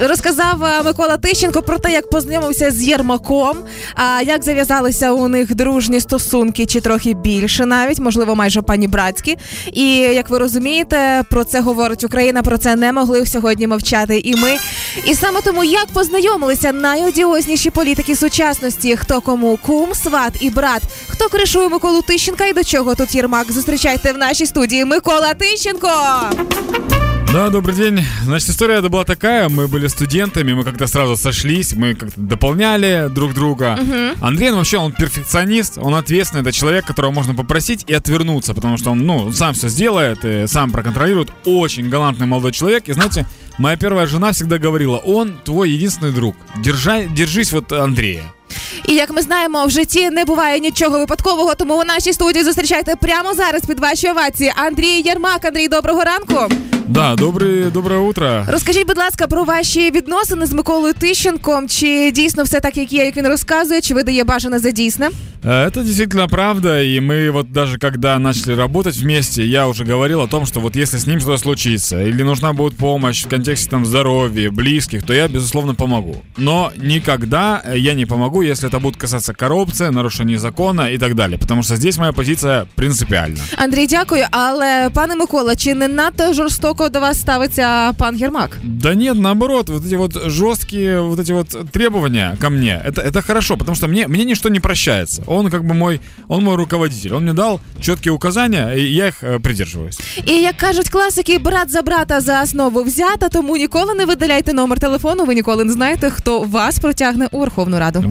Розказав е, Микола Тищенко про те, як познайомився з Єрмаком, а як зав'язалися у них дружні стосунки, чи трохи більше, навіть можливо, майже пані братські. І як ви розумієте, про це говорить Україна. Про це не могли сьогодні мовчати. І ми. І саме тому, як познайомилися найодіозніші політики сучасності, хто кому кум, сват і брат, хто кришує Миколу Тищенка і до чого тут Єрмак? Зустрічайте в нашій студії Микола Тищенко. Да, добрый день. Значит, история это была такая. Мы были студентами, мы как-то сразу сошлись, мы как-то дополняли друг друга. Андрей, ну, вообще, он перфекционист, он ответственный, это человек, которого можно попросить и отвернуться, потому что он, ну, сам все сделает, и сам проконтролирует. Очень галантный молодой человек. И знаете, моя первая жена всегда говорила, он твой единственный друг. Держай, держись вот Андрея. І як ми знаємо, в житті не буває нічого випадкового, тому у нашій студії зустрічайте прямо зараз під ваші овації. Андрій Єрмак. Андрій, доброго ранку. Да, добрый, доброе утро. Розкажіть, будь ласка, про ваші відносини з Миколою Тищенком. Чи дійсно все так, як є, як він розказує, чи видає бажане за дійсне? Э, Это действительно правда, и мы вот даже когда начали работать вместе, я уже говорил о том, что вот если с ним что-то случится, или нужна будет помощь в контексте там здоровья, близких, то я, безусловно, помогу. Но никогда э, я не помогу, если это будет касаться коррупции, нарушений закона и так далее, потому что здесь моя позиция принципиальна. Андрій, дякую. Але пане Микола, чи не надто жорстоко до вас ставиться пан Єрмак? Да нет, наоборот, вот эти вот жесткие вот эти вот требования ко мне, это, это хорошо, потому что мне, мне ничто не прощается. Он как бы мой, он мой руководитель, он мне дал четкие указания, и я их э, придерживаюсь. І як кажуть класики, брат за брата за основу взята, тому ніколи не видаляйте номер телефону. Ви ніколи не знаєте, хто вас протягне у Верховну Раду.